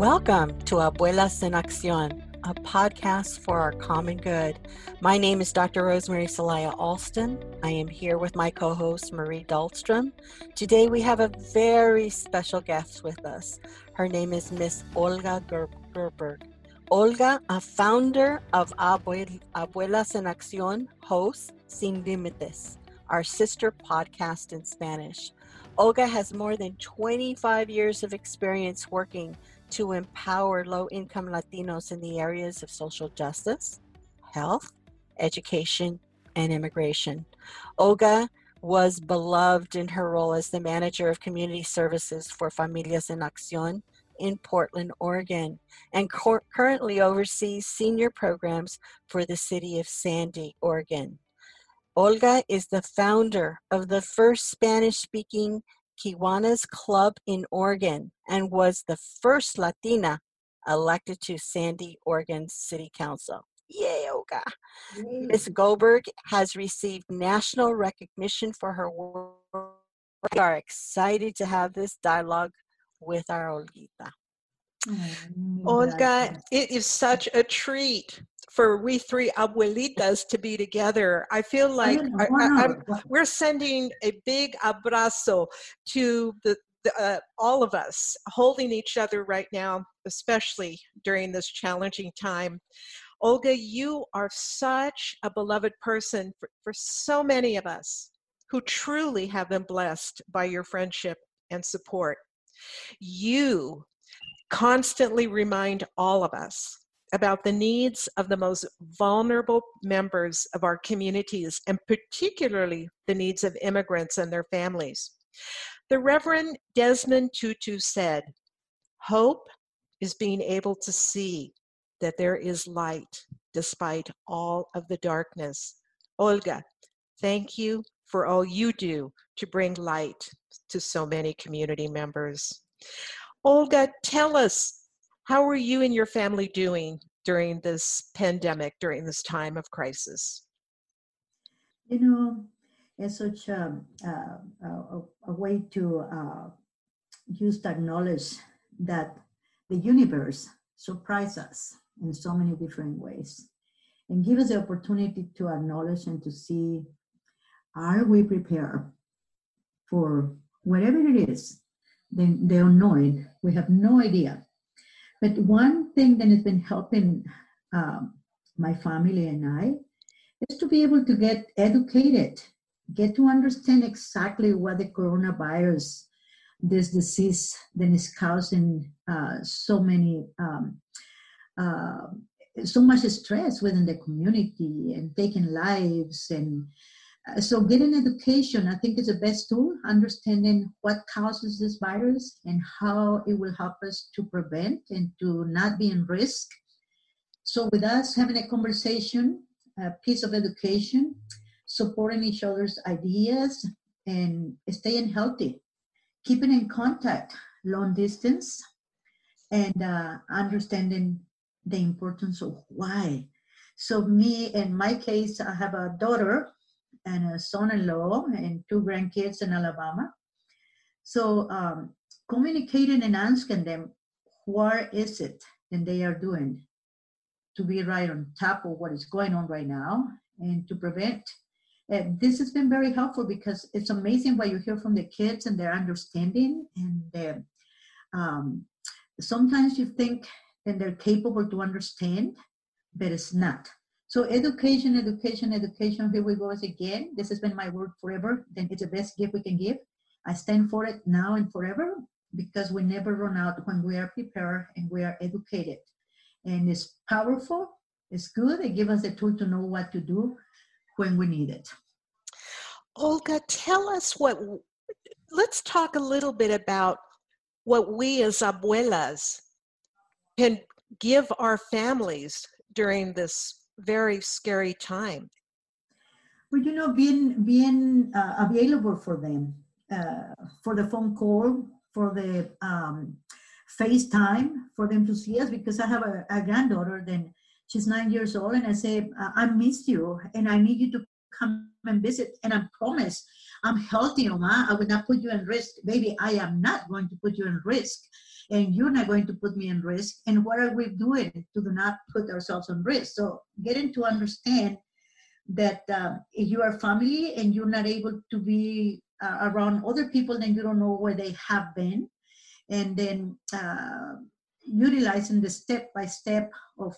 Welcome to Abuelas en Acción, a podcast for our common good. My name is Dr. Rosemary Celaya Alston. I am here with my co host, Marie Dahlstrom. Today we have a very special guest with us. Her name is Miss Olga Ger- Gerberg. Olga, a founder of Abuelas en Acción, host Sin Límites, our sister podcast in Spanish. Olga has more than 25 years of experience working to empower low income Latinos in the areas of social justice, health, education, and immigration. Olga was beloved in her role as the manager of community services for Familias en Acción in Portland, Oregon, and cor- currently oversees senior programs for the city of Sandy, Oregon. Olga is the founder of the first Spanish speaking Kiwanis Club in Oregon and was the first Latina elected to Sandy, Oregon City Council. Yay, Olga. Ms. Goldberg has received national recognition for her work. We are excited to have this dialogue with our Olguita. Olga, it is such a treat for we three abuelitas to be together. I feel like I, I, we're sending a big abrazo to the, the uh, all of us, holding each other right now, especially during this challenging time. Olga, you are such a beloved person for, for so many of us who truly have been blessed by your friendship and support. You constantly remind all of us about the needs of the most vulnerable members of our communities, and particularly the needs of immigrants and their families. The Reverend Desmond Tutu said, Hope is being able to see that there is light despite all of the darkness. Olga, thank you for all you do to bring light to so many community members. Olga, tell us how are you and your family doing during this pandemic, during this time of crisis? You know, it's such a, a, a, a way to uh, use to acknowledge that the universe surprises us in so many different ways and give us the opportunity to acknowledge and to see are we prepared for whatever it is the, the unknown we have no idea. But one thing that has been helping um, my family and I is to be able to get educated, get to understand exactly what the coronavirus, this disease that is causing uh, so many, um, uh, so much stress within the community and taking lives and uh, so getting education, I think, is the best tool, understanding what causes this virus and how it will help us to prevent and to not be in risk. So with us having a conversation, a piece of education, supporting each other's ideas and staying healthy, keeping in contact, long distance, and uh, understanding the importance of why. So me, in my case, I have a daughter and a son-in-law and two grandkids in Alabama. So um, communicating and asking them, what is it that they are doing to be right on top of what is going on right now and to prevent. Uh, this has been very helpful because it's amazing what you hear from the kids and their understanding and um, sometimes you think that they're capable to understand, but it's not. So education, education, education, here we go again. This has been my word forever. Then it's the best gift we can give. I stand for it now and forever because we never run out when we are prepared and we are educated. And it's powerful, it's good. it gives us the tool to know what to do when we need it. Olga, tell us what, let's talk a little bit about what we as abuelas can give our families during this very scary time. Well, you know, being being uh, available for them, uh, for the phone call, for the um, FaceTime, for them to see us, because I have a, a granddaughter. Then she's nine years old, and I say, I, miss you, and I need you to come and visit, and I promise I'm healthy, Oma. I will not put you in risk. Baby, I am not going to put you in risk. And you're not going to put me in risk. And what are we doing to do not put ourselves in risk? So getting to understand that um, if you are family and you're not able to be uh, around other people, then you don't know where they have been. And then uh, utilizing the step by step of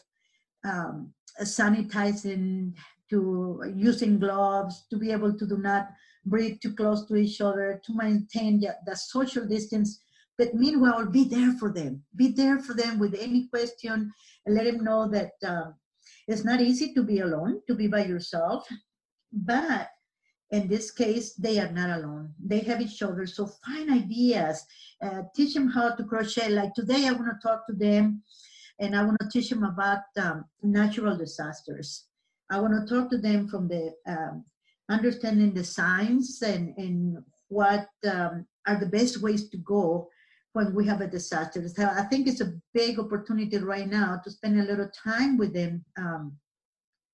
um, sanitizing to using gloves to be able to do not breathe too close to each other to maintain the, the social distance but meanwhile be there for them. Be there for them with any question and let them know that uh, it's not easy to be alone to be by yourself but in this case they are not alone. They have each other. So find ideas uh, teach them how to crochet. Like today i want to talk to them and I want to teach them about um, natural disasters. I want to talk to them from the um, understanding the science and, and what um, are the best ways to go when we have a disaster. So I think it's a big opportunity right now to spend a little time with them. Um,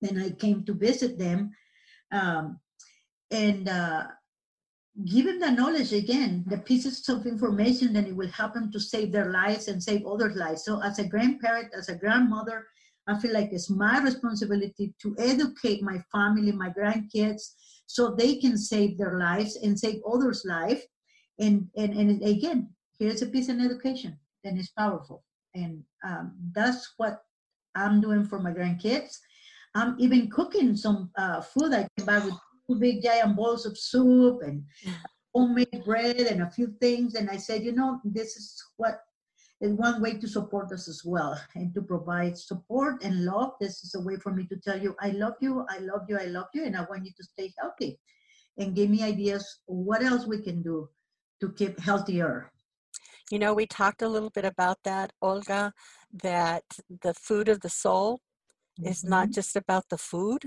then I came to visit them. Um, and uh, give them the knowledge again, the pieces of information, then it will help them to save their lives and save others' lives. So, as a grandparent, as a grandmother, I feel like it's my responsibility to educate my family, my grandkids, so they can save their lives and save others' life. And and and again, here's a piece of education, and it's powerful. And um, that's what I'm doing for my grandkids. I'm even cooking some uh, food I can buy with two big giant bowls of soup and homemade bread and a few things. And I said, you know, this is what is one way to support us as well and to provide support and love. This is a way for me to tell you, I love you, I love you, I love you, and I want you to stay healthy. And give me ideas what else we can do to keep healthier. You know, we talked a little bit about that, Olga, that the food of the soul mm-hmm. is not mm-hmm. just about the food,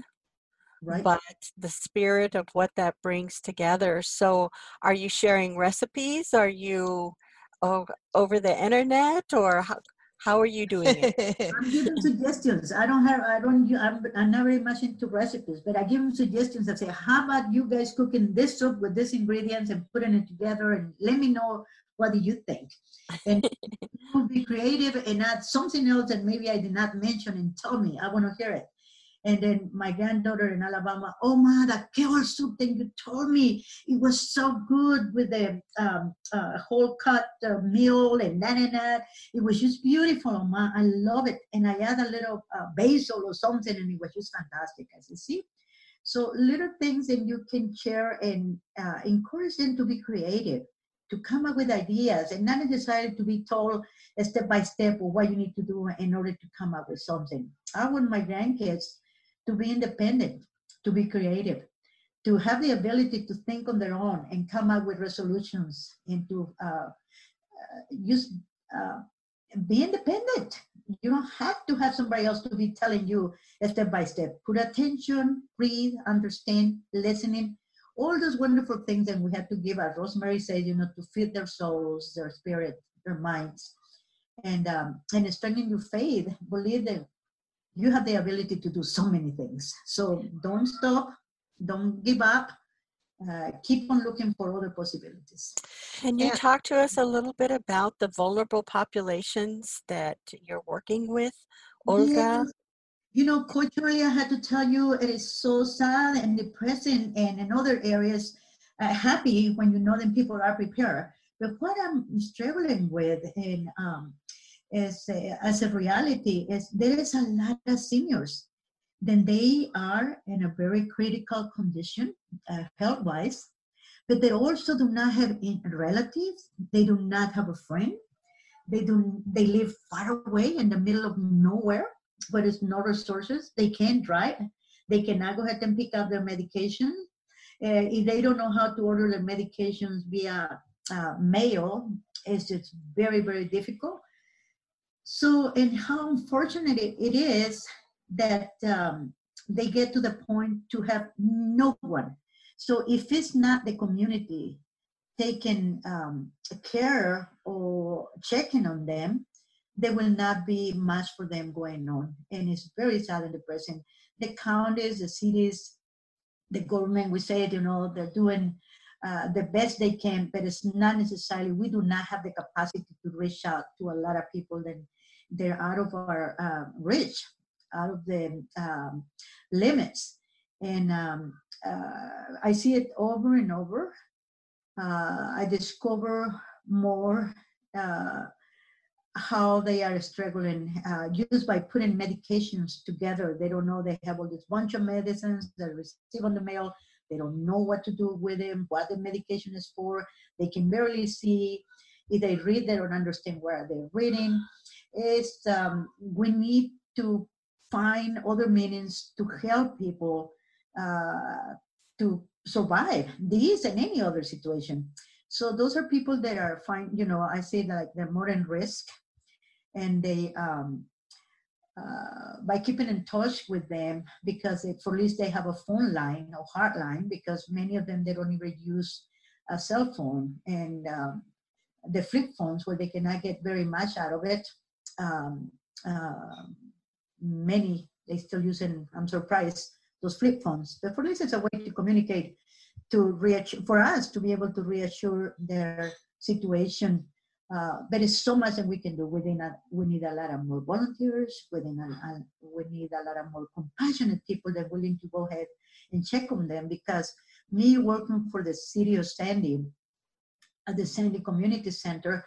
right. but the spirit of what that brings together. So, are you sharing recipes? Are you oh, over the internet, or how, how are you doing it? I'm giving suggestions. I don't have, I don't, I'm, I'm not very much into recipes, but I give them suggestions. I say, how about you guys cooking this soup with these ingredients and putting it together and let me know what do you think? And be creative and add something else that maybe I did not mention and tell me. I want to hear it. And then my granddaughter in Alabama, oh ma, that kale soup that you told me, it was so good with the um, uh, whole cut uh, meal and that and that. It was just beautiful, ma. I love it. And I add a little uh, basil or something, and it was just fantastic. As you see, so little things that you can share and uh, encourage them to be creative, to come up with ideas, and not necessarily to be told step by step what you need to do in order to come up with something. I want my grandkids to be independent, to be creative, to have the ability to think on their own and come up with resolutions and to uh, uh, use uh, be independent. You don't have to have somebody else to be telling you step by step. Put attention, breathe, understand, listening, all those wonderful things that we have to give, as Rosemary said, you know, to feed their souls, their spirit, their minds, and um, and strengthen your faith. Believe that you have the ability to do so many things. So don't stop, don't give up. Uh, keep on looking for other possibilities. Can you talk to us a little bit about the vulnerable populations that you're working with, Olga? Yes. You know, culturally, I had to tell you it is so sad and depressing, and in other areas, uh, happy when you know that people are prepared. But what I'm struggling with, and um, as a, as a reality is there is a lot of seniors then they are in a very critical condition uh, health wise but they also do not have relatives they do not have a friend they do they live far away in the middle of nowhere but it's no resources. They can't drive. They cannot go ahead and pick up their medication. Uh, if they don't know how to order their medications via uh, mail it's just very very difficult. So, and how unfortunate it is that um, they get to the point to have no one. So, if it's not the community taking um, care or checking on them, there will not be much for them going on. And it's very sad and depressing. The counties, the cities, the government, we say, you know, they're doing uh, the best they can, but it's not necessarily, we do not have the capacity to reach out to a lot of people that they're out of our uh, reach, out of the um, limits. And um, uh, I see it over and over. Uh, I discover more uh, how they are struggling uh, just by putting medications together. They don't know they have all this bunch of medicines that receive on the mail they don't know what to do with them, what the medication is for. They can barely see. If they read, they don't understand where they're reading. It's um, we need to find other means to help people uh, to survive this and any other situation. So those are people that are fine. You know, I say that like they're more in risk, and they um, uh, by keeping in touch with them because it, for at least they have a phone line or hotline because many of them they don't even use a cell phone and um, the flip phones where they cannot get very much out of it um, uh, many they still using i'm surprised those flip phones. But for least it's a way to communicate to reach for us to be able to reassure their situation uh, there is so much that we can do. Within a, we need a lot of more volunteers. Within a, a, we need a lot of more compassionate people that are willing to go ahead and check on them. Because me working for the city of Sandy, at the Sandy Community Center,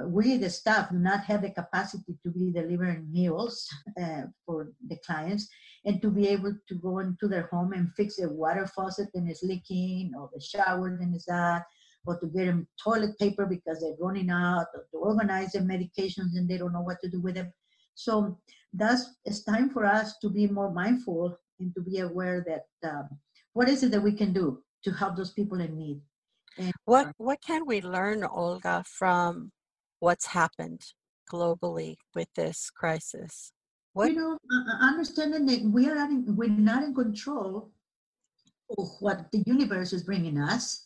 uh, we the staff not have the capacity to be delivering meals uh, for the clients and to be able to go into their home and fix the water faucet that is leaking or the shower that is that or to get them toilet paper because they're running out, or to organize their medications and they don't know what to do with them. So that's it's time for us to be more mindful and to be aware that um, what is it that we can do to help those people in need. And, what uh, what can we learn, Olga, from what's happened globally with this crisis? What? You know, understanding that we are in, we're not in control of what the universe is bringing us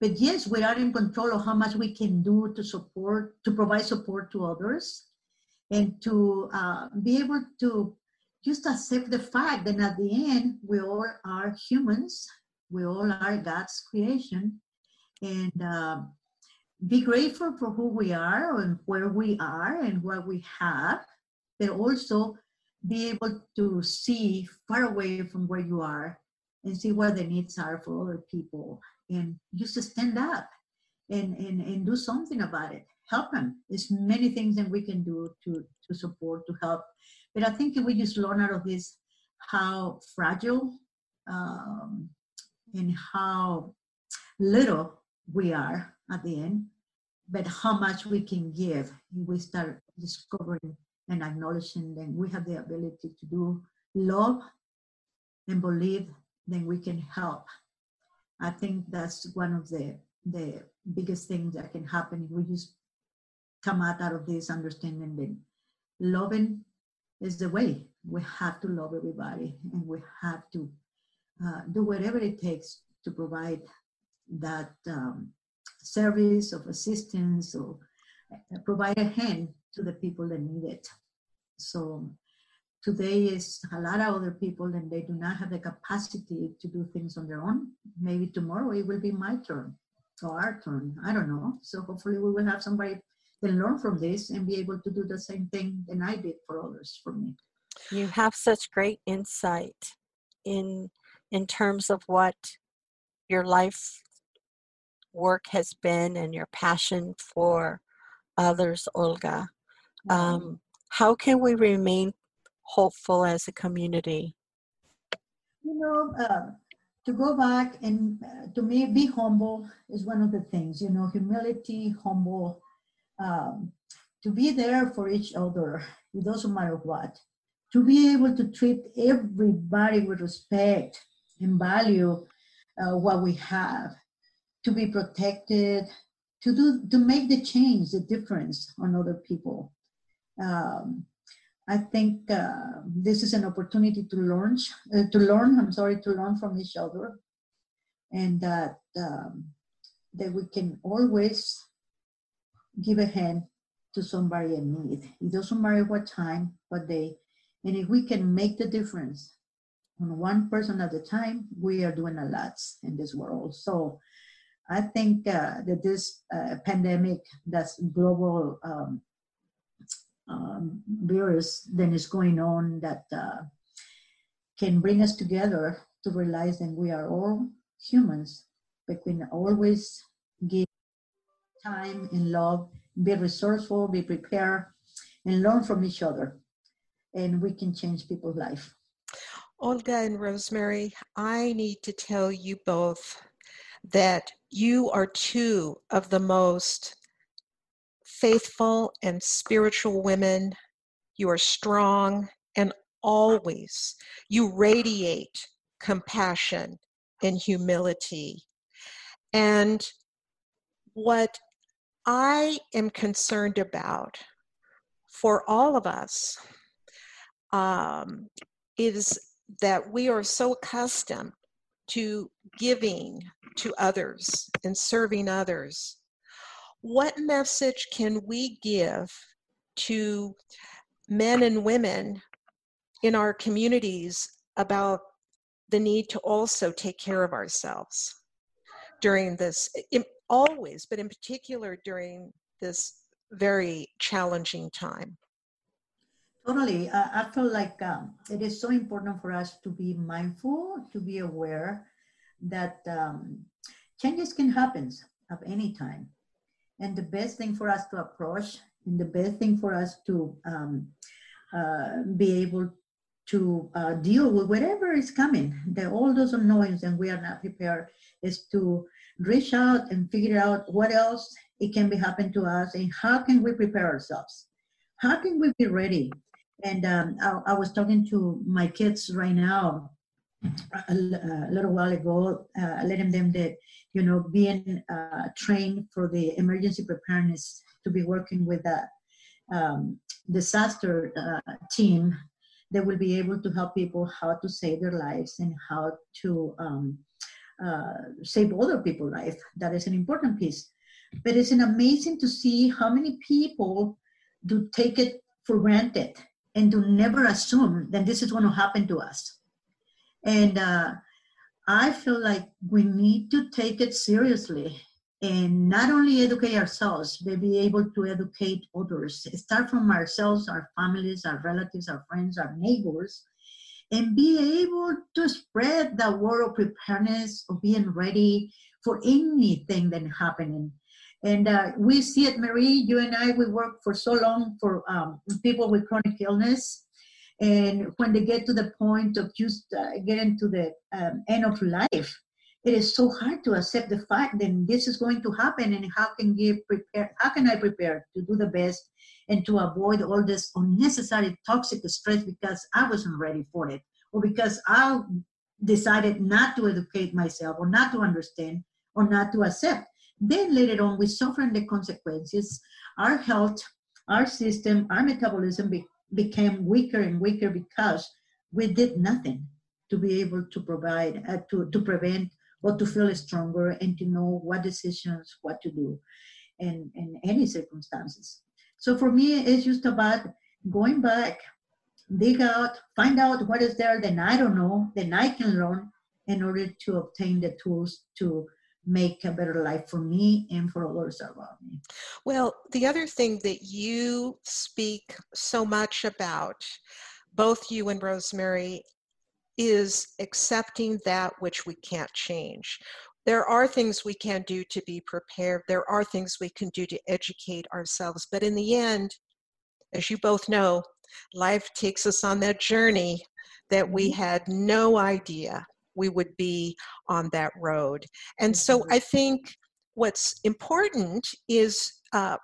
but yes, we are in control of how much we can do to support, to provide support to others, and to uh, be able to just accept the fact that at the end, we all are humans, we all are God's creation, and uh, be grateful for who we are and where we are and what we have, but also be able to see far away from where you are and see what the needs are for other people and just stand up and, and, and do something about it. Help them. There's many things that we can do to, to support, to help. But I think if we just learn out of this how fragile um, and how little we are at the end, but how much we can give we start discovering and acknowledging that we have the ability to do love and believe, then we can help I think that's one of the the biggest things that can happen if we just come out, out of this understanding that loving is the way. We have to love everybody and we have to uh, do whatever it takes to provide that um, service of assistance or uh, provide a hand to the people that need it. So today is a lot of other people and they do not have the capacity to do things on their own. Maybe tomorrow it will be my turn or our turn. I don't know. So hopefully we will have somebody that learn from this and be able to do the same thing that I did for others for me. You have such great insight in in terms of what your life work has been and your passion for others, Olga. Um, how can we remain hopeful as a community? You know, uh, to go back and uh, to me, be humble is one of the things, you know, humility, humble, um, to be there for each other, it doesn't matter what. To be able to treat everybody with respect and value uh, what we have, to be protected, to do to make the change, the difference on other people. Um, I think uh, this is an opportunity to learn, uh, to learn. I'm sorry, to learn from each other, and that um, that we can always give a hand to somebody in need. It doesn't matter what time, what day, and if we can make the difference on one person at a time, we are doing a lot in this world. So I think uh, that this uh, pandemic, that's global um, um, that is going on, that uh, can bring us together to realize that we are all humans, but we can always give time and love, be resourceful, be prepared, and learn from each other. And we can change people's life. Olga and Rosemary, I need to tell you both that you are two of the most faithful and spiritual women. You are strong and always you radiate compassion and humility. And what I am concerned about for all of us um, is that we are so accustomed to giving to others and serving others. What message can we give to men and women in our communities about the need to also take care of ourselves during this, always, but in particular during this very challenging time? Totally. Uh, I feel like um, it is so important for us to be mindful, to be aware that um, changes can happen at any time. And the best thing for us to approach and the best thing for us to um, uh, be able to uh, deal with whatever is coming, the, all those unknowns and we are not prepared, is to reach out and figure out what else it can be happen to us and how can we prepare ourselves? How can we be ready and um, I, I, was talking to my kids right now a, a little while ago, uh, letting them that, you know, being uh, trained for the emergency preparedness to be working with a um, disaster uh, team that will be able to help people how to save their lives and how to um, uh, save other people's life. That is an important piece. But it's an amazing to see how many people do take it for granted and do never assume that this is going to happen to us. And uh, I feel like we need to take it seriously and not only educate ourselves, but be able to educate others. Start from ourselves, our families, our relatives, our friends, our neighbors, and be able to spread the word of preparedness, of being ready for anything that happening and uh, we see it, Marie, you and I, we work for so long for um, people with chronic illness. And when they get to the point of just uh, getting to the um, end of life, it is so hard to accept the fact that this is going to happen and how can give prepare how can I prepare to do the best and to avoid all this unnecessary toxic stress because I wasn't ready for it or because I decided not to educate myself or not to understand or not to accept. Then later on, we suffer the consequences. Our health, our system, our metabolism became weaker and weaker because we did nothing to be able to provide, uh, to, to prevent or to feel stronger and to know what decisions, what to do in, in any circumstances. So for me, it's just about going back, dig out, find out what is there that I don't know, then I can learn in order to obtain the tools to make a better life for me and for others around me. Well, the other thing that you speak so much about, both you and Rosemary, is accepting that which we can't change. There are things we can do to be prepared. There are things we can do to educate ourselves. But in the end, as you both know, life takes us on that journey that we mm-hmm. had no idea we would be on that road. And so mm-hmm. I think what's important is uh,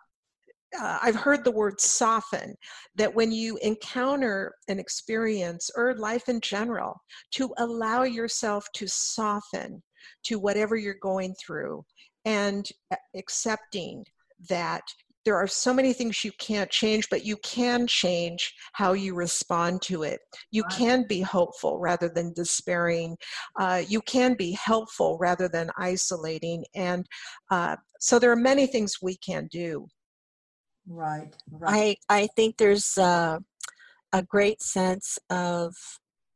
uh, I've heard the word soften, that when you encounter an experience or life in general, to allow yourself to soften to whatever you're going through and accepting that there are so many things you can't change, but you can change how you respond to it. You can be hopeful rather than despairing. Uh, you can be helpful rather than isolating. And uh, so there are many things we can do. Right. right. I, I think there's uh, a great sense of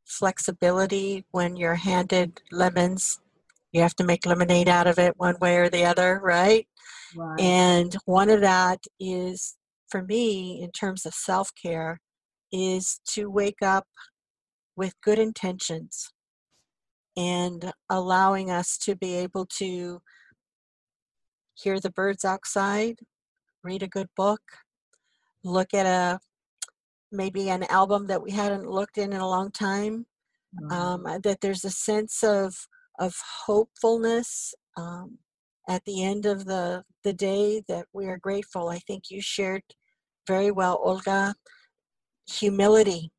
flexibility when you're handed lemons. You have to make lemonade out of it one way or the other, right? Right. And one of that is, for me, in terms of self care, is to wake up with good intentions and allowing us to be able to hear the birds outside, read a good book, look at a maybe an album that we hadn't looked in in a long time. Um, that there's a sense of of hopefulness um, at the end of the the day that we are grateful. I think you shared very well, Olga. Humility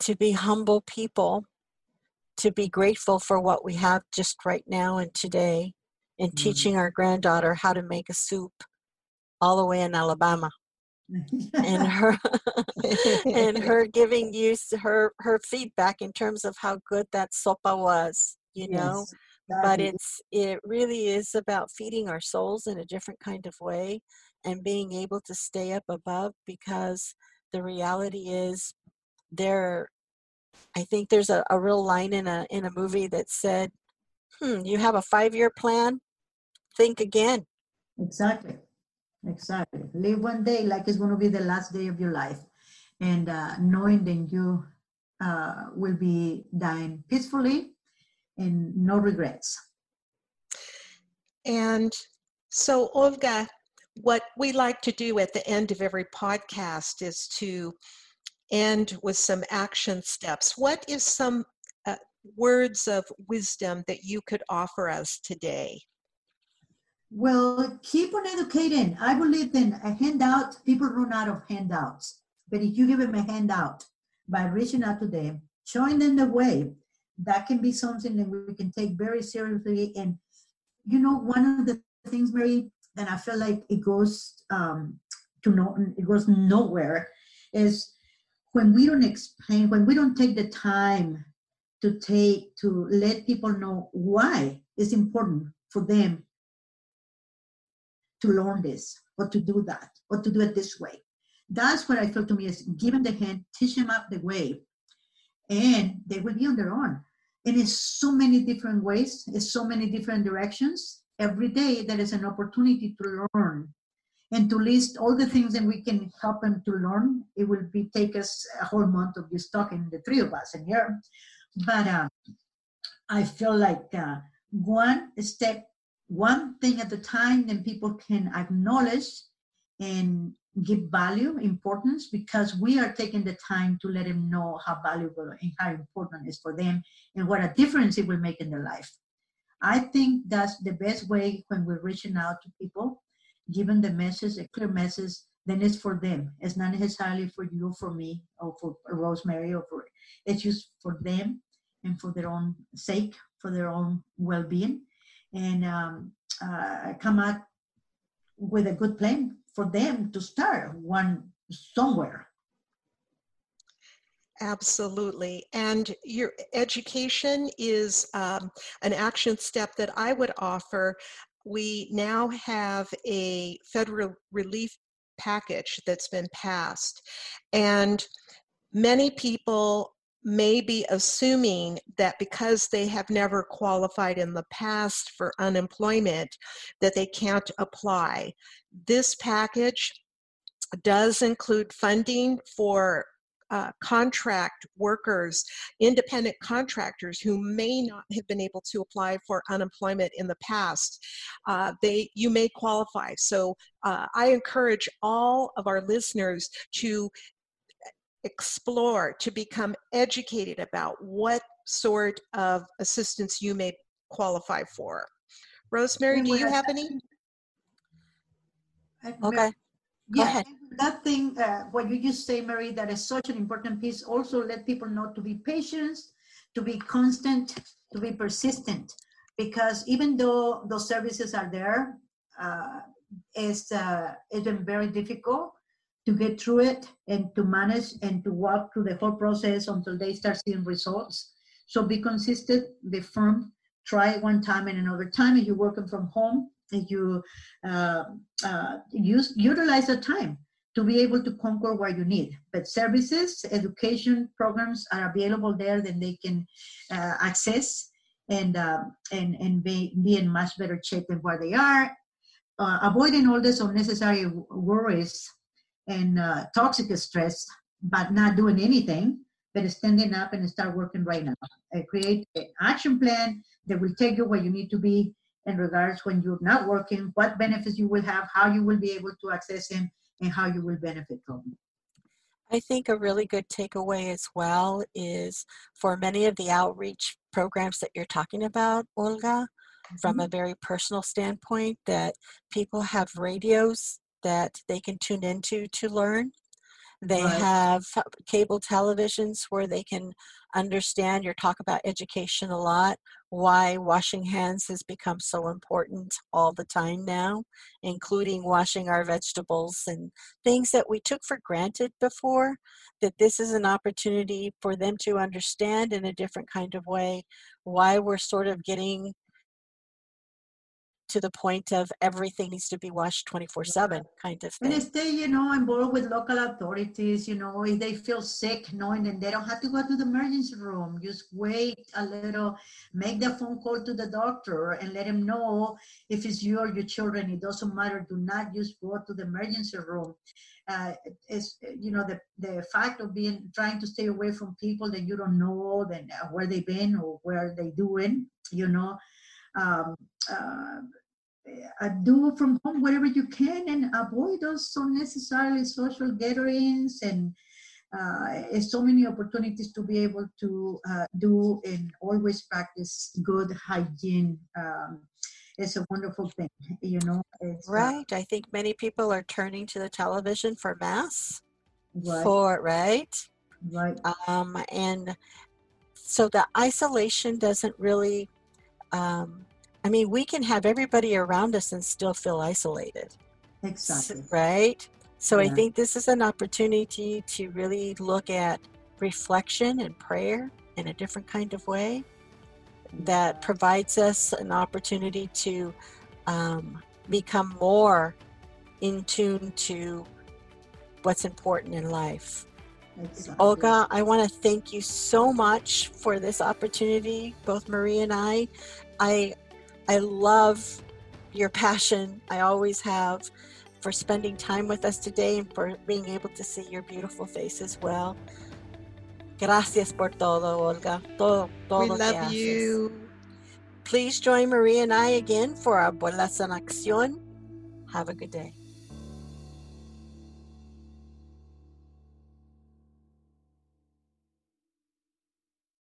to be humble people, to be grateful for what we have just right now and today, and mm-hmm. teaching our granddaughter how to make a soup all the way in Alabama. and her and her giving you her her feedback in terms of how good that sopa was you know yes, but it's it really is about feeding our souls in a different kind of way and being able to stay up above because the reality is there i think there's a, a real line in a in a movie that said hmm you have a five year plan? Think again. Exactly. Exactly. Live one day like it's going to be the last day of your life. And uh, knowing that you uh, will be dying peacefully and no regrets and so olga what we like to do at the end of every podcast is to end with some action steps. What is some uh, words of wisdom that you could offer us today? Well, keep on educating. I believe in a handout, people run out of handouts. But if you give them a handout by reaching out to them, showing them the way, that can be something that we can take very seriously. And, you know, one of the things, Mary, and I feel like it goes um, to no, it goes nowhere, is when we don't explain, when we don't take the time to take to let people know why it's important for them to learn this or to do that or to do it this way. That's what I feel to me is giving the hand, teach them up the way, and they will be on their own. And it's so many different ways, it's so many different directions. Every day there is an opportunity to learn and to list all the things that we can help them to learn. It will be take us a whole month of just talking, the three of us in here. But uh, I feel like uh, one step, one thing at a time, then people can acknowledge and give value, importance, because we are taking the time to let them know how valuable and how important it is for them and what a difference it will make in their life. I think that's the best way when we're reaching out to people giving the message, a clear message, then it's for them. It's not necessarily for you, for me, or for Rosemary, or for it's just for them and for their own sake, for their own well-being, and um, uh, come out with a good plan for them to start one somewhere. Absolutely. And your education is um, an action step that I would offer we now have a federal relief package that's been passed. And many people may be assuming that because they have never qualified in the past for unemployment that they can't apply. This package does include funding for uh, contract workers, independent contractors who may not have been able to apply for unemployment in the past, uh, they you may qualify. So uh, I encourage all of our listeners to explore, to become educated about what sort of assistance you may qualify for. Rosemary, do you have any? Okay. Go yeah, ahead. that thing, uh, what you just say, Mary, that is such an important piece. Also, let people know to be patient, to be constant, to be persistent, because even though those services are there, uh, it's uh, it's been very difficult to get through it and to manage and to walk through the whole process until they start seeing results. So be consistent, be firm. Try it one time and another time, If you're working from home if you uh, uh, use utilize the time to be able to conquer what you need. But services, education programs are available there that they can uh, access and uh, and and be, be in much better shape than where they are. Uh, avoiding all this unnecessary worries and uh, toxic stress, but not doing anything, but standing up and start working right now. Uh, create an action plan that will take you where you need to be in regards when you're not working, what benefits you will have, how you will be able to access them, and how you will benefit from them. I think a really good takeaway as well is for many of the outreach programs that you're talking about, Olga, mm-hmm. from a very personal standpoint, that people have radios that they can tune into to learn. They right. have cable televisions where they can understand your talk about education a lot, why washing hands has become so important all the time now, including washing our vegetables and things that we took for granted before, that this is an opportunity for them to understand in a different kind of way why we're sort of getting to the point of everything needs to be washed 24 7 kind of thing. And stay, you know, involved with local authorities, you know, if they feel sick, knowing that they don't have to go to the emergency room, just wait a little, make the phone call to the doctor and let him know if it's you or your children. It doesn't matter. Do not just go to the emergency room. Uh, it's you know the the fact of being trying to stay away from people that you don't know, then uh, where they've been or where they doing, you know. Um, uh, uh, do from home whatever you can and avoid those unnecessarily social gatherings and uh, so many opportunities to be able to uh, do and always practice good hygiene. Um, it's a wonderful thing, you know. Uh, right. I think many people are turning to the television for mass. Right. For right. Right. Um, and so the isolation doesn't really um, I mean, we can have everybody around us and still feel isolated. Exactly. Right? So yeah. I think this is an opportunity to really look at reflection and prayer in a different kind of way that provides us an opportunity to um, become more in tune to what's important in life. Exactly. Olga, I want to thank you so much for this opportunity, both Marie and I. I I love your passion. I always have for spending time with us today and for being able to see your beautiful face as well. Gracias por todo, Olga. Todo, todo we love you. Please join Marie and I again for our Abuelas en Acción. Have a good day.